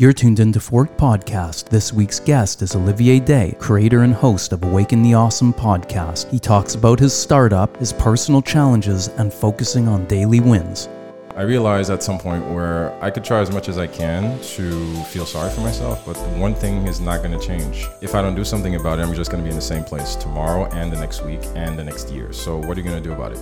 You're tuned into Fork Podcast. This week's guest is Olivier Day, creator and host of Awaken the Awesome podcast. He talks about his startup, his personal challenges, and focusing on daily wins. I realized at some point where I could try as much as I can to feel sorry for myself, but one thing is not going to change. If I don't do something about it, I'm just going to be in the same place tomorrow and the next week and the next year. So, what are you going to do about it?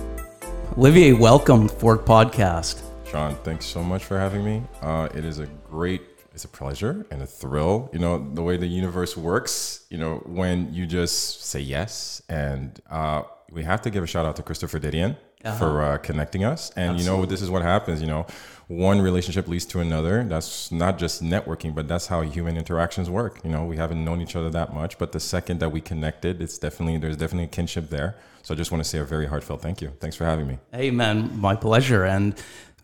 Olivier, welcome to Fork Podcast. Sean, thanks so much for having me. Uh, it is a great it's a pleasure and a thrill. You know, the way the universe works, you know, when you just say yes. And uh, we have to give a shout out to Christopher Didion uh-huh. for uh, connecting us. And, Absolutely. you know, this is what happens, you know, one relationship leads to another. That's not just networking, but that's how human interactions work. You know, we haven't known each other that much, but the second that we connected, it's definitely, there's definitely a kinship there. So I just want to say a very heartfelt thank you. Thanks for having me. Hey, man, my pleasure. And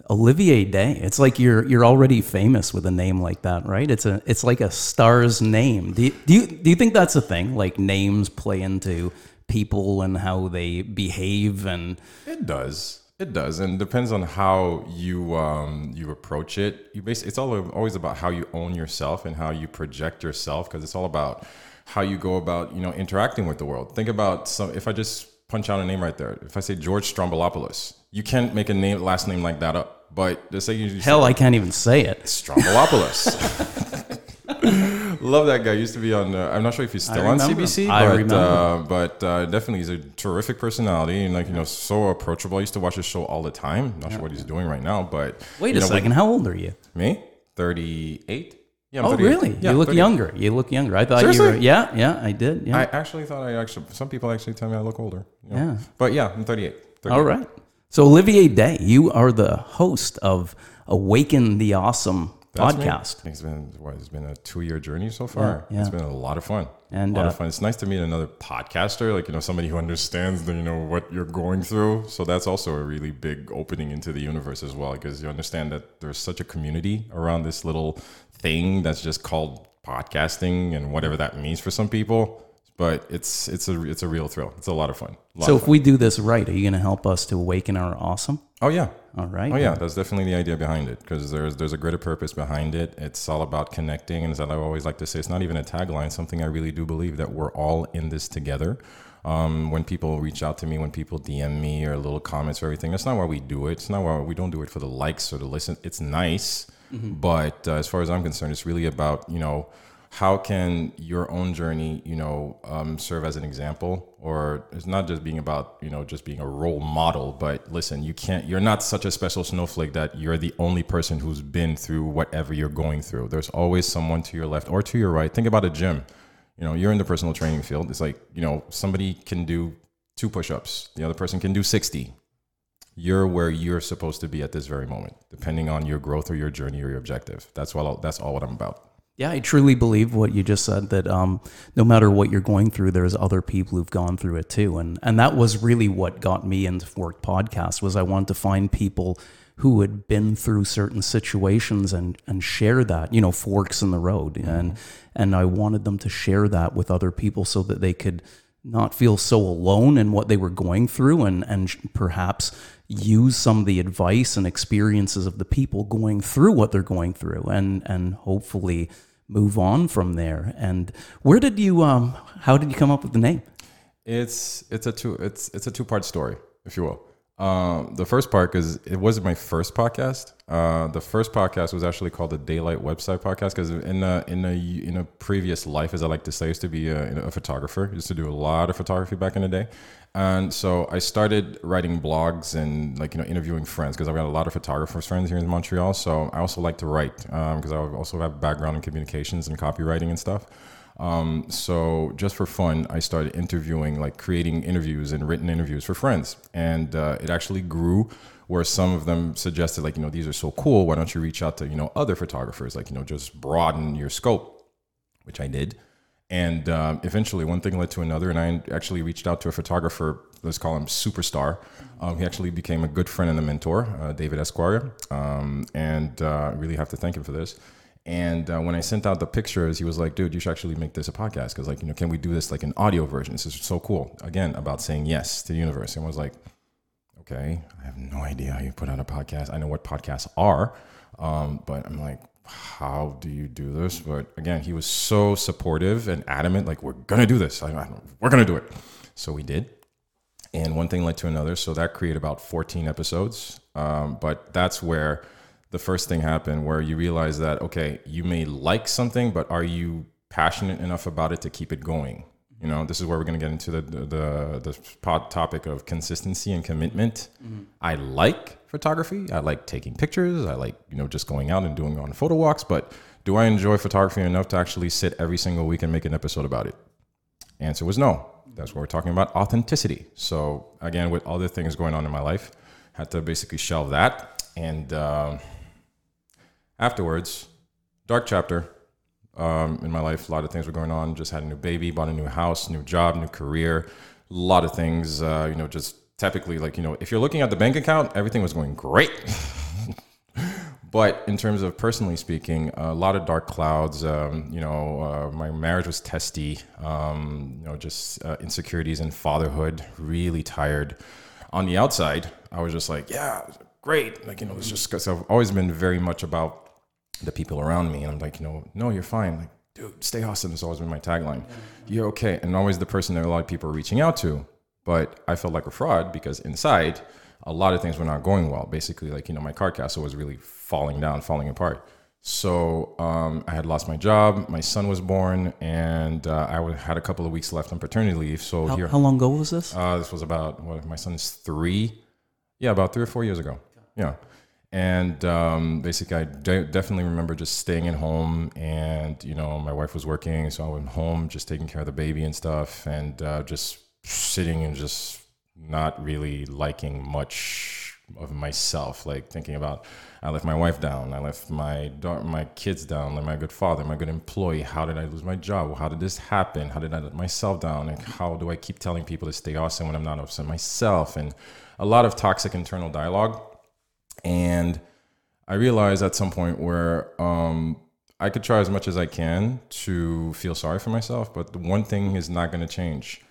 Olivier Day. It's like you're you're already famous with a name like that, right? It's a it's like a star's name. Do you, do you do you think that's a thing? Like names play into people and how they behave and it does. It does, and depends on how you um, you approach it. You basically, it's all always about how you own yourself and how you project yourself, because it's all about how you go about you know interacting with the world. Think about some. If I just punch out a name right there, if I say George Stroumboulopoulos, you can't make a name last name like that up. But just say you hell, I can't even say it. Stroumboulopoulos. Love that guy. Used to be on. Uh, I'm not sure if he's still on CBC, I but remember. Uh, but uh, definitely he's a terrific personality and like you know so approachable. I used to watch his show all the time. Not yeah. sure what he's doing right now, but wait a know, second. How old are you? Me, thirty eight. Yeah, oh, really? Yeah, you look 38. younger. You look younger. I thought Seriously? you were. Yeah, yeah, I did. Yeah. I actually thought I actually. Some people actually tell me I look older. You know? Yeah. But yeah, I'm 38. 38. All right. So Olivier Day, you are the host of Awaken the Awesome That's podcast. Me. It's been what, it's been a two year journey so far. Yeah, yeah. It's been a lot of fun. And a lot uh, of fun. It's nice to meet another podcaster, like you know, somebody who understands the, you know what you're going through. So that's also a really big opening into the universe as well, because you understand that there's such a community around this little thing that's just called podcasting and whatever that means for some people but it's it's a it's a real thrill. It's a lot of fun. Lot so of if we do this right, are you going to help us to awaken our awesome? Oh yeah. All right. Oh yeah, that's definitely the idea behind it because there's there's a greater purpose behind it. It's all about connecting, and as I always like to say, it's not even a tagline. Something I really do believe that we're all in this together. Um, when people reach out to me, when people DM me or little comments or everything, that's not why we do it. It's not why we don't do it for the likes or the listen. It's nice, mm-hmm. but uh, as far as I'm concerned, it's really about you know how can your own journey, you know, um, serve as an example? Or it's not just being about, you know, just being a role model, but listen, you can't, you're not such a special snowflake that you're the only person who's been through whatever you're going through. There's always someone to your left or to your right. Think about a gym. You know, you're in the personal training field. It's like, you know, somebody can do two push ups, the other person can do 60. You're where you're supposed to be at this very moment, depending on your growth or your journey or your objective. That's what, that's all what I'm about. Yeah, I truly believe what you just said that um, no matter what you're going through, there's other people who've gone through it too, and and that was really what got me into Fork Podcast was I wanted to find people who had been through certain situations and and share that you know forks in the road mm-hmm. and and I wanted them to share that with other people so that they could not feel so alone in what they were going through and and perhaps use some of the advice and experiences of the people going through what they're going through and and hopefully move on from there. And where did you um how did you come up with the name? It's it's a two it's it's a two part story if you will um, the first part because it wasn't my first podcast. Uh, the first podcast was actually called the Daylight Website Podcast because in a in a in a previous life, as I like to say, I used to be a, a photographer. I used to do a lot of photography back in the day, and so I started writing blogs and like you know interviewing friends because I've got a lot of photographers friends here in Montreal. So I also like to write because um, I also have background in communications and copywriting and stuff. Um, so just for fun, I started interviewing, like creating interviews and written interviews for friends, and uh, it actually grew. Where some of them suggested, like, you know, these are so cool. Why don't you reach out to, you know, other photographers? Like, you know, just broaden your scope, which I did. And um, eventually, one thing led to another, and I actually reached out to a photographer. Let's call him Superstar. Um, he actually became a good friend and a mentor, uh, David Esquire, um, and uh, I really have to thank him for this. And uh, when I sent out the pictures, he was like, "Dude, you should actually make this a podcast because, like, you know, can we do this like an audio version? This is so cool." Again, about saying yes to the universe. And I was like, "Okay, I have no idea how you put out a podcast. I know what podcasts are, um, but I'm like, how do you do this? But again, he was so supportive and adamant, like, we're going to do this. I, I, we're going to do it. So we did. And one thing led to another. So that created about 14 episodes. Um, but that's where the first thing happened, where you realize that, okay, you may like something, but are you passionate enough about it to keep it going? You know, this is where we're going to get into the the the, the topic of consistency and commitment. Mm-hmm. I like photography. I like taking pictures. I like you know just going out and doing on photo walks. But do I enjoy photography enough to actually sit every single week and make an episode about it? Answer was no. That's what we're talking about authenticity. So again, with other things going on in my life, had to basically shelve that. And um, afterwards, dark chapter um, in my life. A lot of things were going on. Just had a new baby, bought a new house, new job, new career. A lot of things, uh, you know, just typically like, you know, if you're looking at the bank account, everything was going great. but in terms of personally speaking, a lot of dark clouds. Um, you know, uh, my marriage was testy. Um, you know, just uh, insecurities in fatherhood. Really tired. On the outside, I was just like, yeah, great. Like you know, it's just because I've always been very much about the people around me. And I'm like, you know, no, you're fine. Like, dude, stay awesome. It's always been my tagline. You're okay. And always the person that a lot of people are reaching out to. But I felt like a fraud because inside, a lot of things were not going well. Basically, like, you know, my card castle was really falling down, falling apart. So um, I had lost my job. My son was born, and uh, I had a couple of weeks left on paternity leave. So how, here, how long ago was this? Uh, this was about what? My son's three. Yeah, about three or four years ago. Yeah. And um, basically i de- definitely remember just staying at home and you know my wife was working so i went home just taking care of the baby and stuff and uh, just sitting and just not really liking much of myself like thinking about i left my wife down i left my daughter, my kids down like my good father my good employee how did i lose my job? How did this happen? How did i let myself down? And how do i keep telling people to stay awesome when i'm not awesome myself? And a lot of toxic internal dialogue and I realized at some point where um, I could try as much as I can to feel sorry for myself, but the one thing is not going to change.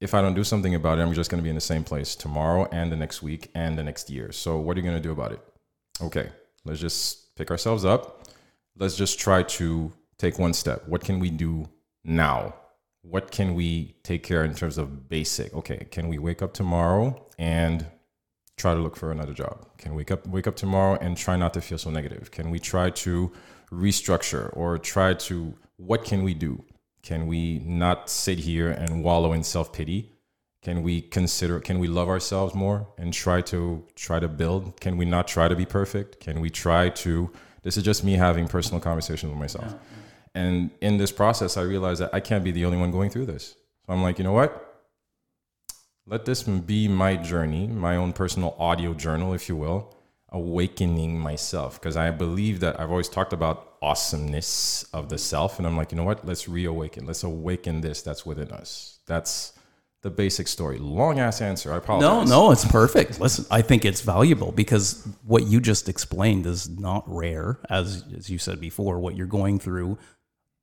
If I don't do something about it, I'm just going to be in the same place tomorrow and the next week and the next year. So, what are you going to do about it? Okay, let's just pick ourselves up. Let's just try to take one step. What can we do now? What can we take care in terms of basic? Okay, can we wake up tomorrow and try to look for another job? Can wake up wake up tomorrow and try not to feel so negative? Can we try to restructure or try to what can we do? Can we not sit here and wallow in self-pity? Can we consider can we love ourselves more and try to try to build? Can we not try to be perfect? Can we try to this is just me having personal conversations with myself. Yeah. And in this process I realized that I can't be the only one going through this. So I'm like, you know what? Let this be my journey, my own personal audio journal, if you will, awakening myself. Because I believe that I've always talked about awesomeness of the self. And I'm like, you know what? Let's reawaken. Let's awaken this that's within us. That's the basic story. Long ass answer. I apologize. No, no, it's perfect. Listen, I think it's valuable because what you just explained is not rare. As, as you said before, what you're going through,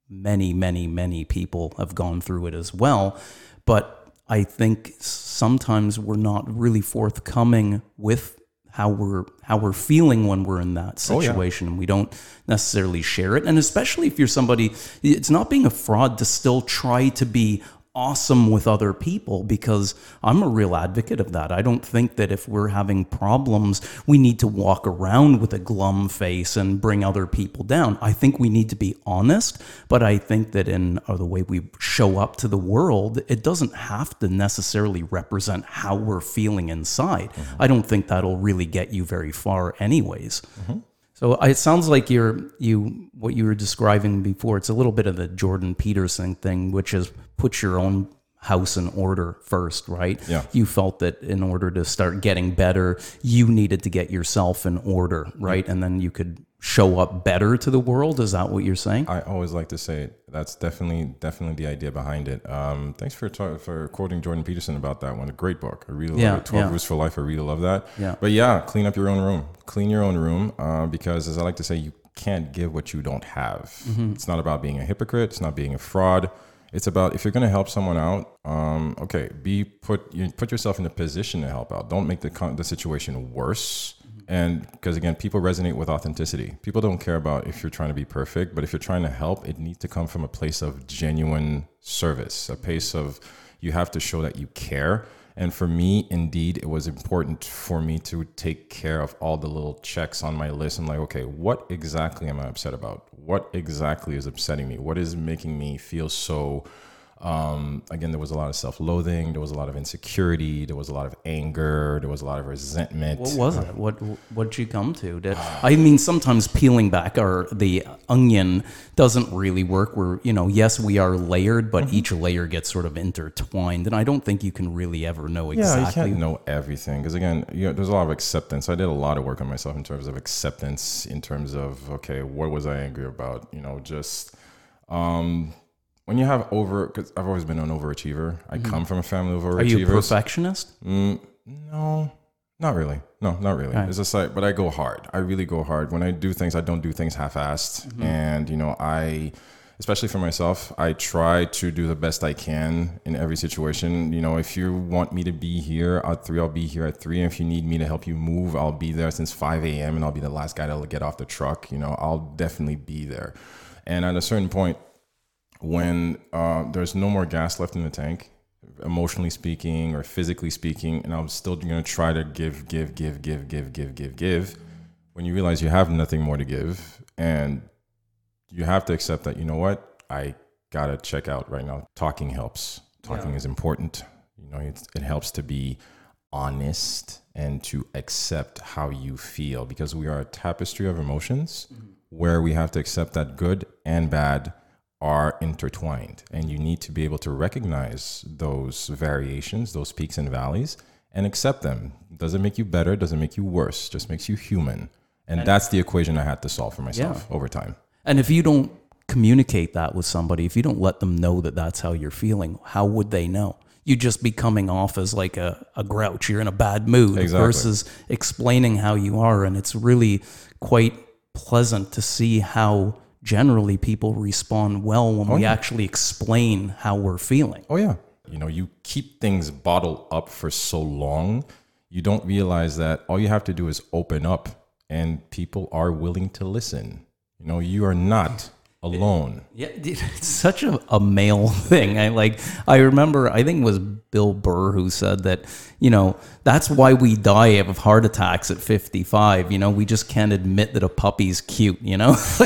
many, many, many people have gone through it as well. But I think sometimes we're not really forthcoming with how we're how we're feeling when we're in that situation oh, yeah. and we don't necessarily share it and especially if you're somebody it's not being a fraud to still try to be awesome with other people because I'm a real advocate of that. I don't think that if we're having problems, we need to walk around with a glum face and bring other people down. I think we need to be honest, but I think that in uh, the way we show up to the world, it doesn't have to necessarily represent how we're feeling inside. Mm-hmm. I don't think that'll really get you very far, anyways. Mm-hmm. So uh, it sounds like you're you what you were describing before. It's a little bit of the Jordan Peterson thing, which is put your own house in order first, right? Yeah. You felt that in order to start getting better, you needed to get yourself in order, right? And then you could show up better to the world? Is that what you're saying? I always like to say that's definitely definitely the idea behind it. Um, thanks for for quoting jordan peterson about that one. A great book. I really yeah, love it. 12 yeah. rules for life. I really love that. Yeah. But yeah clean up your own room. Clean your own room uh, because as i like to say you can't give what you don't have. Mm-hmm. it's not about being a hypocrite. It's not being a fraud. It's about if you're going to help someone out um, okay be put you put yourself in a position to help out. Don't make the the situation worse And because again, people resonate with authenticity. People don't care about if you're trying to be perfect, but if you're trying to help, it needs to come from a place of genuine service, a place of you have to show that you care. And for me, indeed, it was important for me to take care of all the little checks on my list. I'm like, okay, what exactly am I upset about? What exactly is upsetting me? What is making me feel so um, again, there was a lot of self-loathing. There was a lot of insecurity. There was a lot of anger. There was a lot of resentment. What was it? What what did you come to? Did, I mean, sometimes peeling back or the onion doesn't really work. Where you know, yes, we are layered, but each layer gets sort of intertwined, and I don't think you can really ever know Yeah, exactly. you can't know everything because again, you know, there's a lot of acceptance. I did a lot of work on myself in terms of acceptance, in terms of okay, what was I angry about? You know, just um, when you have over, because I've always been an overachiever. I come from a family of Mm-hmm. Are you a overachievers. perfectionist? Mm, no, not really. No, not really. Okay. It's just like, but I go hard. I really go hard. When I do things, I don't do things half-assed. Mm-hmm. And you know, I, especially for myself, I try to do the best I can in every situation. You know, if you want me to be here at three, I'll be here at three. And if you need me to help you move, I'll be there since five a.m. and I'll be the last guy to get off the truck. You know, I'll definitely be there. And at a certain point, when uh, there's no more gas left in the tank, emotionally speaking or physically speaking, and I'm still going to try to give, give, give, give, give, give, give, give. When you realize you have nothing more to give, and you have to accept that, you know what, I gotta check out right now. Talking helps. Talking is important. You know, it's, it helps to be honest and to accept how you feel because we are a tapestry of emotions where we have to accept that good and bad are intertwined and you need to be able to recognize those variations those peaks and valleys and accept them doesn't make you better doesn't make you worse just makes you human and, that's the equation i had to solve for myself over time And if you don't communicate that with somebody, if you don't let them know that that's how you're feeling, how would they know? You'd just be coming off as like a, a grouch. You're in a bad mood Exactly. versus explaining how you are. And it's really quite pleasant to see how generally people respond well when oh, we actually explain how we're feeling. Oh yeah. You know, you keep things bottled up for so long, you don't realize that all you have to do is open up and people are willing to listen. You know, you are not alone. Yeah, it's such a, a male thing. I like. I remember. I think it was Bill Burr who said that. You know, that's why we die of heart attacks at fifty-five. You know, we just can't admit that a puppy's cute. You know.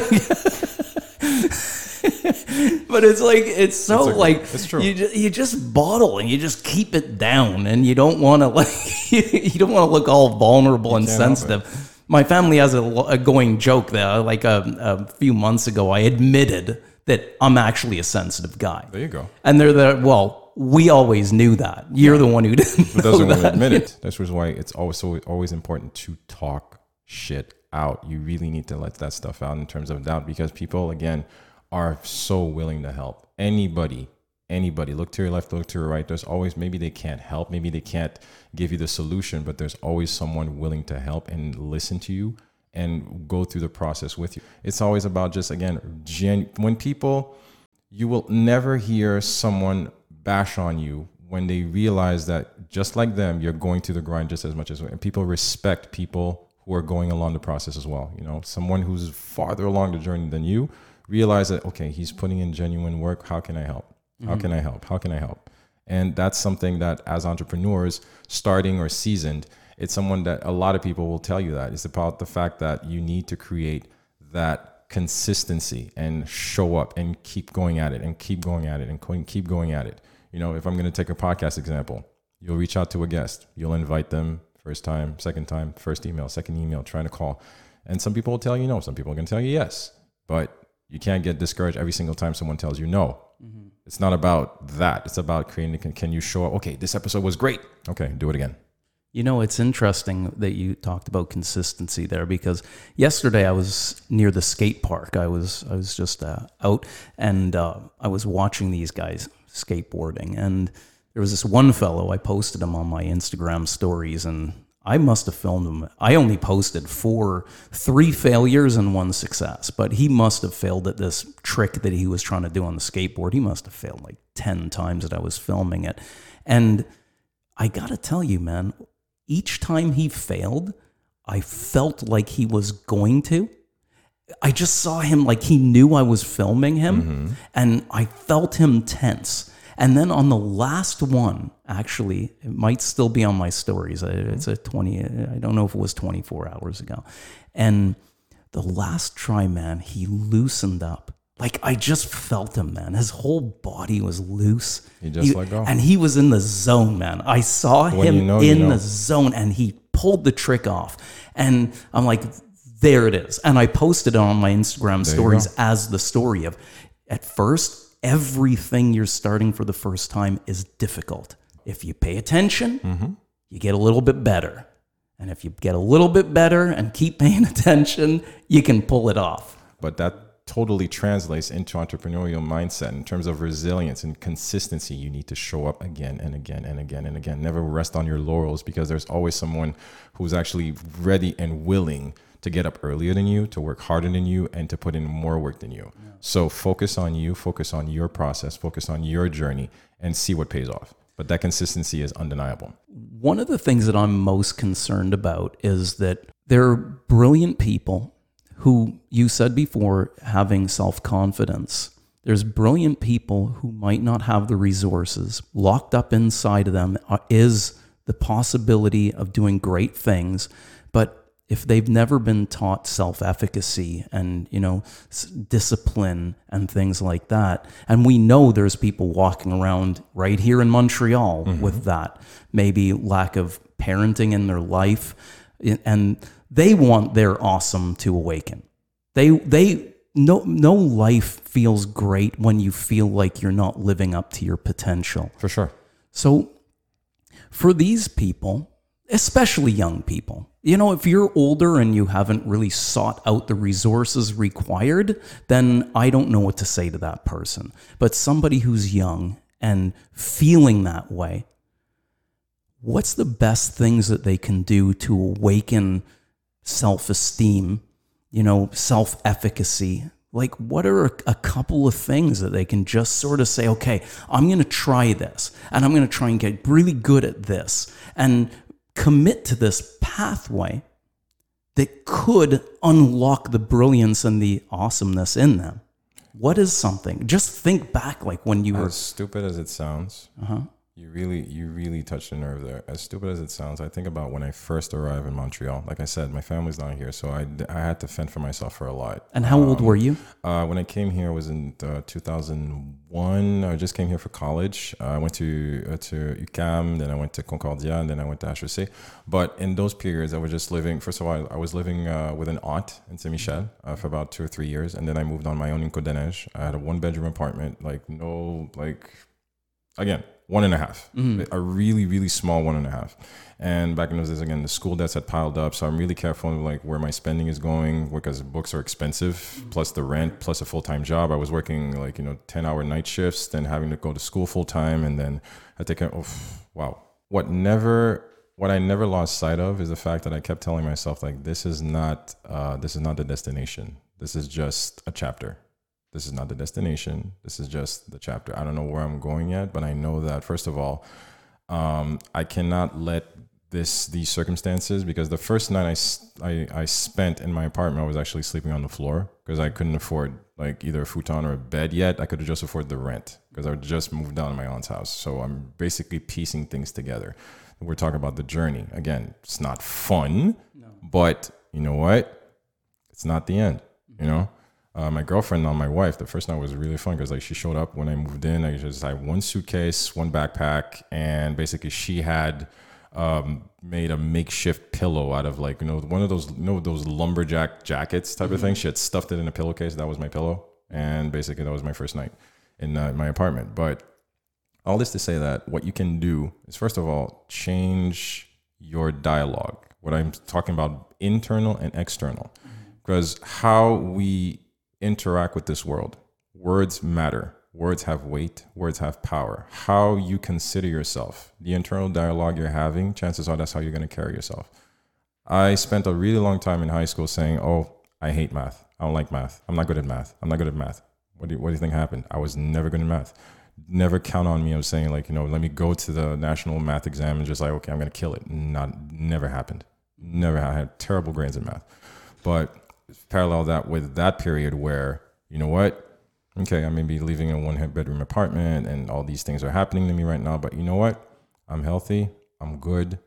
but it's like it's so It's a- like it's true. you just, you just bottle and you just keep it down and you don't want to like you don't want to look all vulnerable and help it. sensitive. My family has a, a going joke that like a, a few months ago I admitted that I'm actually a sensitive guy. There you go. And they're the well, we always knew that. You're the one who didn't Doesn't want to admit it. That's why it's always so always important to talk shit out. You really need to let that stuff out in terms of doubt because people again are so willing to help. Anybody, anybody. Look to your left, look to your right. There's always maybe they can't help, maybe they can't give you the solution, but there's always someone willing to help and listen to you and go through the process with you. It's always about just again, when people you will never hear someone bash on you when they realize that just like them, you're going through the grind just as much as and people respect people who are going along the process as well. You know, someone who's farther along the journey than you realize that okay, he's putting in genuine work. How can I help? Mm-hmm. How can I help? How can I help? And that's something that as entrepreneurs, starting or seasoned, it's someone that a lot of people will tell you that. It's about the fact that you need to create that consistency and show up and keep going at it and keep going at it and keep going at it. You know, if I'm going to take a podcast example, you'll reach out to a guest, you'll invite them first time, second time, first email, second email, trying to call. And some people will tell you no, some people are going to tell you yes. But you can't get discouraged every single time someone tells you no. Mm-hmm. It's not about that. It's about creating. Can, can you show up? Okay, this episode was great. Okay, do it again. You know, it's interesting that you talked about consistency there because yesterday I was near the skate park. I was I was just uh, out and uh, I was watching these guys skateboarding, and there was this one fellow. I posted him on my Instagram stories, and I must have filmed him. I only posted four, three failures and one success, but he must have failed at this trick that he was trying to do on the skateboard. He must have failed like ten times that I was filming it, and I gotta tell you, man, each time he failed, I felt like he was going to. I just saw him like he knew I was filming him mm-hmm. and I felt him tense. And then on the last one, actually, it might still be on my stories. It's a 20, I don't know if it was 24 hours ago. And the last try, man, he loosened up. Like I just felt him, man. His whole body was loose. He just let go. And he was in the zone, man. I saw When him you know, you in know. the zone and he pulled the trick off. And I'm like, there it is. And I posted it on my Instagram you stories as the story of at first, everything you're starting for the first time is difficult. If you pay attention, Mm-hmm. you get a little bit better. And if you get a little bit better and keep paying attention, you can pull it off. but that totally translates into entrepreneurial mindset in terms of resilience and consistency you need to show up again and again and again and again never rest on your laurels because there's always someone who's actually ready and willing to get up earlier than you to work harder than you and to put in more work than you. So focus on you focus on your process focus on your journey and see what pays off. But that consistency is undeniable. One of the things that I'm most concerned about is that there are brilliant people who you said before having self confidence. There's brilliant people who might not have the resources. Locked up inside of them uh, is the possibility of doing great things, but if they've never been taught self-efficacy and you know s- discipline and things like that and we know there's people walking around right here in Montreal mm-hmm. with that maybe lack of parenting in their life and they want their awesome to awaken. They they no no life feels great when you feel like you're not living up to your potential. For sure. So, for these people, especially young people, you know, if you're older and you haven't really sought out the resources required, then I don't know what to say to that person. But somebody who's young and feeling that way, what's the best things that they can do to awaken self esteem, you know, self efficacy? Like, what are a, a couple of things that they can just sort of say, okay, I'm going to try this and I'm going to try and get really good at this and commit to this pathway that could unlock the brilliance and the awesomeness in them? What is something? Just think back, like when you were, as stupid as it sounds uh-huh. You really, you really touched a nerve there. As stupid as it sounds, I think about when I first arrived in Montreal. Like I said, my family's not here, so I, I had to fend for myself for a lot. and how old were you? Uh, when I came here, it was in uh, 2001. I just came here for college. Uh, I went to uh, to UQAM, then I went to Concordia, and then I went to HEC. But in those periods, I was just living. First of all, I, I was living uh, with an aunt in Saint Michel uh, for about two or three years, and then I moved on my own in Côte. I had a one bedroom apartment, like no, like again one and a half, a really really small one and a half. And back in those days, again, the school debts had piled up, so I'm really careful of like where my spending is going because books are expensive, plus the rent, plus a full time job. I was working like you know ten hour night shifts, then having to go to school full time, and then I take. Oh, wow, what never. What I never lost sight of is the fact that I kept telling myself like this is not uh, this is not the destination. This is just a chapter this is not the destination. This is just the chapter. I don't know where I'm going yet, but I know that first of all, um, I cannot let this these circumstances because the first night I, I, I spent in my apartment, I was actually sleeping on the floor because I couldn't afford like either a futon or a bed yet. I could just afford the rent because I just moved down to my aunt's house. So I'm basically piecing things together. We're talking about the journey. Again, it's not fun, but you know what? It's not the end. You know, uh, my girlfriend and my wife, the first night was really fun because like she showed up when I moved in. I just had one suitcase, one backpack, and basically she had um, made a makeshift pillow out of like you know one of those you know those lumberjack jackets type of thing. She had stuffed it in a pillowcase. That was my pillow, and basically that was my first night in uh, my apartment. But all this to say that what you can do is first of all change your dialogue. What I'm talking about internal and external, because how we interact with this world, words matter. Words have weight. Words have power. How you consider yourself, the internal dialogue you're having, chances are that's how you're going to carry yourself. I spent a really long time in high school saying, "Oh, I hate math. I don't like math. I'm not good at math. I'm not good at math." What do you, what do you think happened? I was never good at math. Never count on me of saying like, you know, let me go to the national math exam and just like, okay, I'm gonna kill it. Not never happened. Never I had terrible grades in math. But parallel that with that period where, you know what? Okay, I may be living in a one bedroom apartment and all these things are happening to me right now, but you know what? I'm healthy. I'm good.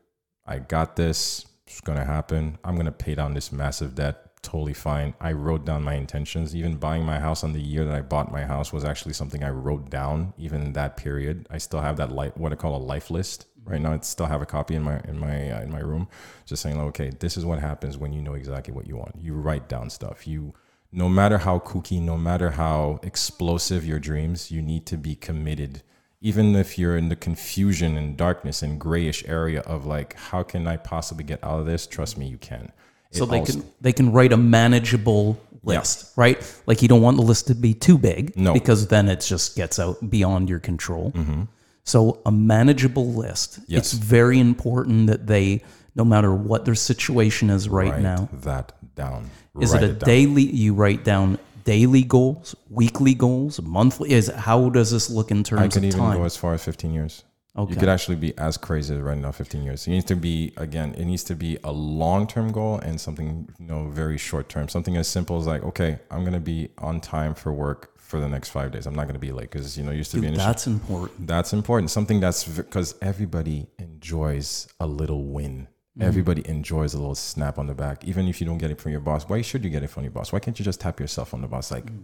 I got this. It's to happen. I'm to pay down this massive debt. Totally fine. I wrote down my intentions. Even buying my house on the year that I bought my house was actually something I wrote down. Even in that period, I still have that life, what I call a life list right now. I still have a copy in my in my uh, in my room, just saying, like, okay, this is what happens when you know exactly what you want. You write down stuff. You, no matter how kooky, no matter how explosive your dreams, you need to be committed even if you're in the confusion and darkness and grayish area of like how can i possibly get out of this trust me you can so they also, can they can write a manageable list yeah. right like you don't want the list to be too big no. because then it just gets out beyond your control mm-hmm. So a manageable list yes. it's very important that they no matter what their situation is right write now that down is write it a it daily you write down daily goals, weekly goals, monthly? Is how does this look in terms of I can even time? go as far as 15 years. Okay. You could actually be as crazy as right now, 15 years. It needs to be again. It needs to be a long-term goal and something you know very short-term. Something as simple as like, okay, I'm gonna be on time for work for the next five days. I'm not gonna be late because you know used to Dude, be. That's important. That's important. Something that's because everybody enjoys a little win. Mm-hmm. Everybody enjoys a little snap on the back, even if you don't get it from your boss. Why should you get it from your boss? Why can't you just tap yourself on the boss? Like, mm.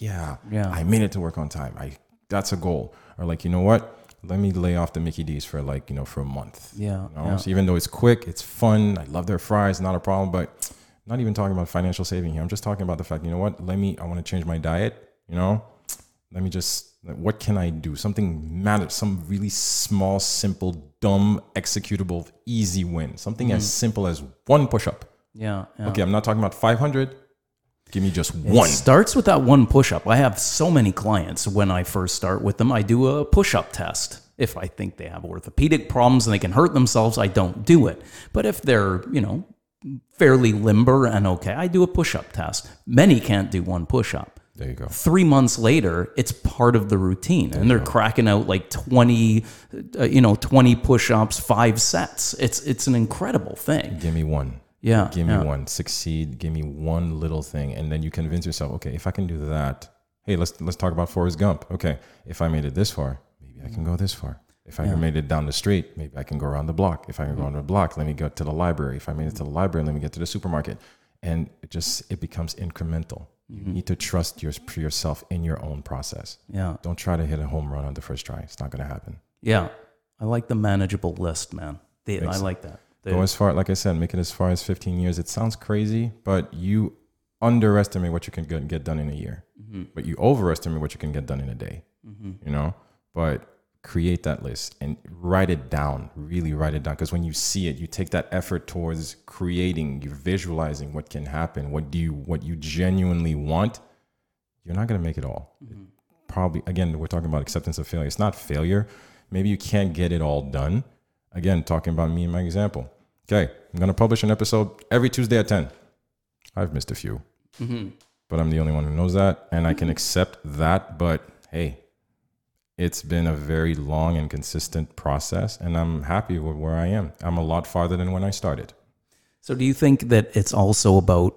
yeah, yeah, I made it to work on time. I that's a goal. Or like, you know what? Let me lay off the Mickey D's for like you know for a month. Yeah, you know? yeah. So even though it's quick, it's fun. I love their fries, not a problem. But not even talking about financial saving here. I'm just talking about the fact. You know what? Let me. I want to change my diet. You know, let me just what can I do? Something matters, some really small, simple, dumb, executable, easy win. Something mm. as simple as one push up. Yeah, yeah, Okay, I'm not talking about 500. Give me just one. It starts with that one push up. I have so many clients when I first start with them, I do a push up test. If I think they have orthopedic problems and they can hurt themselves, I don't do it. But if they're, you know, fairly limber and okay, I do a push up test. Many can't do one push up. There you go. Three months later, it's part of the routine, there and they're go. cracking out like twenty, uh, you know, twenty push-ups, five sets. It's it's an incredible thing. Give me one. Yeah. Give me yeah. one. Succeed. Give me one little thing, and then you convince yourself, okay, if I can do that, hey, let's let's talk about Forrest Gump. Okay, if I made it this far, maybe I can go this far. If I yeah. made it down the street, maybe I can go around the block. If I can go around the block, let me go to the library. If I made it to the library, let me get to the supermarket. And it just it becomes incremental. You mm-hmm. need to trust your, yourself in your own process. Yeah. Don't try to hit a home run on the first try. It's not going to happen. Yeah. I like the manageable list, man. The, I like that. Go as far, like I said, make it as far as 15 years. It sounds crazy, but you underestimate what you can get, get done in a year, mm-hmm. but you overestimate what you can get done in a day. Mm-hmm. You know, but create that list and write it down really write it down because when you see it you take that effort towards creating you're visualizing what can happen what do you what you genuinely want you're not going to make it all mm-hmm. probably again we're talking about acceptance of failure it's not failure maybe you can't get it all done again talking about me and my example okay i'm going to publish an episode every tuesday at 10 i've missed a few mm-hmm. but i'm the only one who knows that and i can accept that but hey it's been a very long and consistent process, and I'm happy with where I am. I'm a lot farther than when I started. So, do you think that it's also about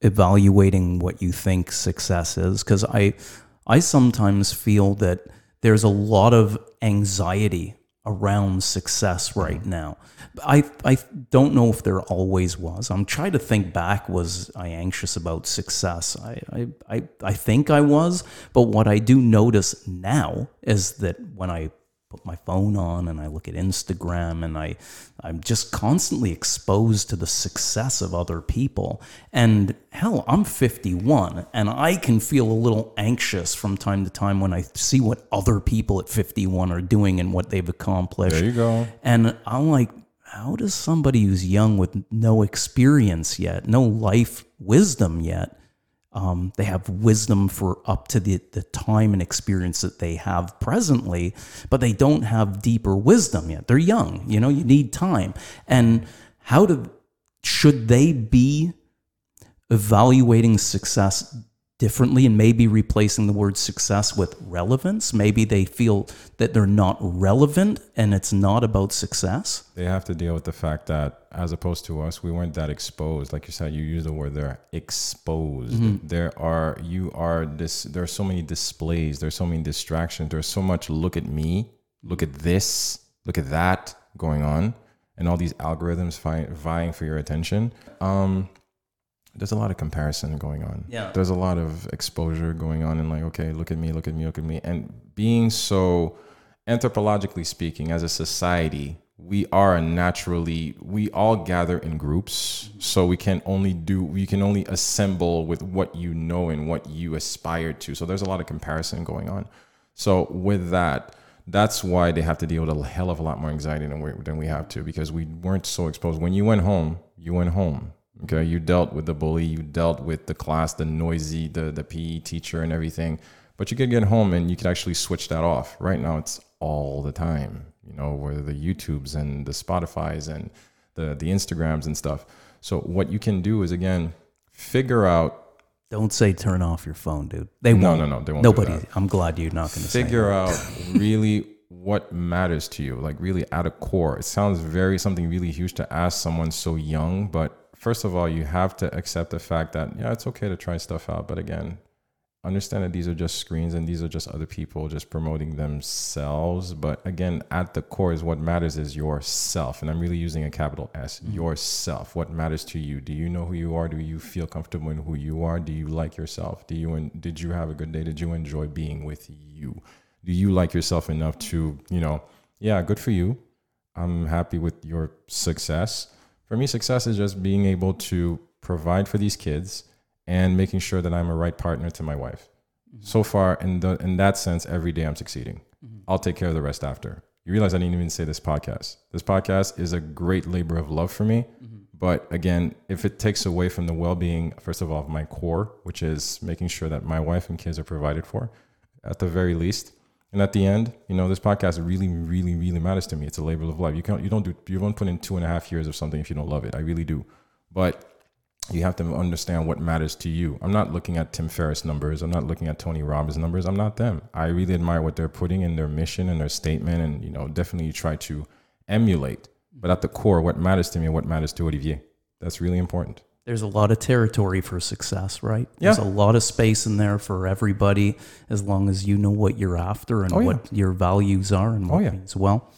evaluating what you think success is? Because I, I sometimes feel that there's a lot of anxiety around success right mm-hmm. now. I I don't know if there always was. I'm trying to think back. Was I anxious about success? I I I, I think I was. But what I do notice now is that when I put my phone on and I look at Instagram and I I'm just constantly exposed to the success of other people. And hell, I'm 51 and I can feel a little anxious from time to time when I see what other people at 51 are doing and what they've accomplished. There you go. And I'm like, how does somebody who's young with no experience yet, no life wisdom yet, um, they have wisdom for up to the, the time and experience that they have presently, but they don't have deeper wisdom yet. They're young, you know, you need time. And how do, should they be evaluating success differently and maybe replacing the word success with relevance. Maybe they feel that they're not relevant and it's not about success. They have to deal with the fact that, as opposed to us, we weren't that exposed. Like you said, you use the word they're exposed. There are, you are this, there are so many displays, there's so many distractions, there's so much look at me, look at this, look at that going on, and all these algorithms vying, vying for your attention. Um, there's a lot of comparison going on. Yeah. There's a lot of exposure going on and like, okay, look at me, look at me, look at me. And being so anthropologically speaking, as a society, we are naturally we all gather in groups. Mm-hmm. So we can only do we can only assemble with what you know and what you aspire to. So there's a lot of comparison going on. So with that, that's why they have to deal with a hell of a lot more anxiety than we, than we have to because we weren't so exposed. When you went home, you went home. Okay, you dealt with the bully, you dealt with the class, the noisy, the the PE teacher, and everything. But you could get home and you could actually switch that off. Right now, it's all the time. You know, where the YouTubes and the Spotify's and the the Instagrams and stuff. So what you can do is again figure out. Don't say turn off your phone, dude. They No, won't. no, no, they won't Nobody. I'm glad you're not going to say. figure out really what matters to you like really at a core it sounds very something really huge to ask someone so young but first of all you have to accept the fact that yeah it's okay to try stuff out but again understand that these are just screens and these are just other people just promoting themselves but again at the core is what matters is yourself and i'm really using a capital s mm-hmm. yourself. What matters to you? Do you know who you are? Do you feel comfortable in who you are? Do you like yourself? Do you and did you have a good day? Did you enjoy being with you? Do you like yourself enough to you know yeah good for you. I'm happy with your success for me success is just being able to provide for these kids and making sure that i'm a right partner to my wife. Mm-hmm. So far in the in that sense every day i'm succeeding. Mm-hmm. I'll take care of the rest after. You realize i didn't even say this podcast. This podcast is a great labor of love for me. Mm-hmm. But again if it takes away from the well-being first of all of my core which is making sure that my wife and kids are provided for at the very least and at the end you know this podcast really really really matters to me it's a labor of love you can't you don't do you don't put in two and a half years of something if you don't love it i really do but you have to understand what matters to you. I'm not looking at Tim Ferriss numbers. I'm not looking at Tony Robbins numbers. I'm not them. I really admire what they're putting in their mission and their statement, and you know, definitely try to emulate. But at the core, what matters to me and what matters to Olivier, that's really important. There's a lot of territory for success, right? Yeah. There's a lot of space in there for everybody as long as you know what you're after and Oh, yeah. what your values are and what Oh, yeah. means well.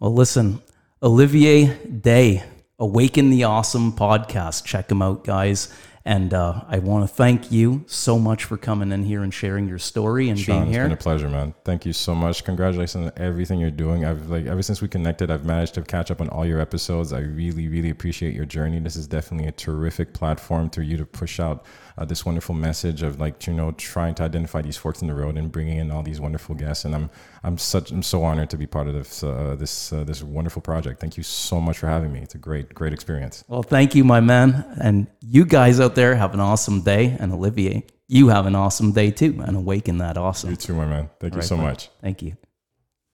Well, listen, Olivier Day, Awaken the Awesome podcast. Check him out, guys. And uh, I want to thank you so much for coming in here and sharing your story and Sean, being it's here. been a pleasure, man. Thank you so much. Congratulations on everything you're doing. I've like ever since we connected, I've managed to catch up on all your episodes. I really, really appreciate your journey. This is definitely a terrific platform to you to push out uh, this wonderful message of like you know trying to identify these forks in the road and bringing in all these wonderful guests. And I'm I'm such I'm so honored to be part of this uh, this uh, this wonderful project. Thank you so much for having me. It's a great great experience. Well, thank you, my man. And you guys out there have an awesome day. And Olivier, you have an awesome day too. And awaken that awesome. You too, my man. Thank you Right, so bud. much. Thank you.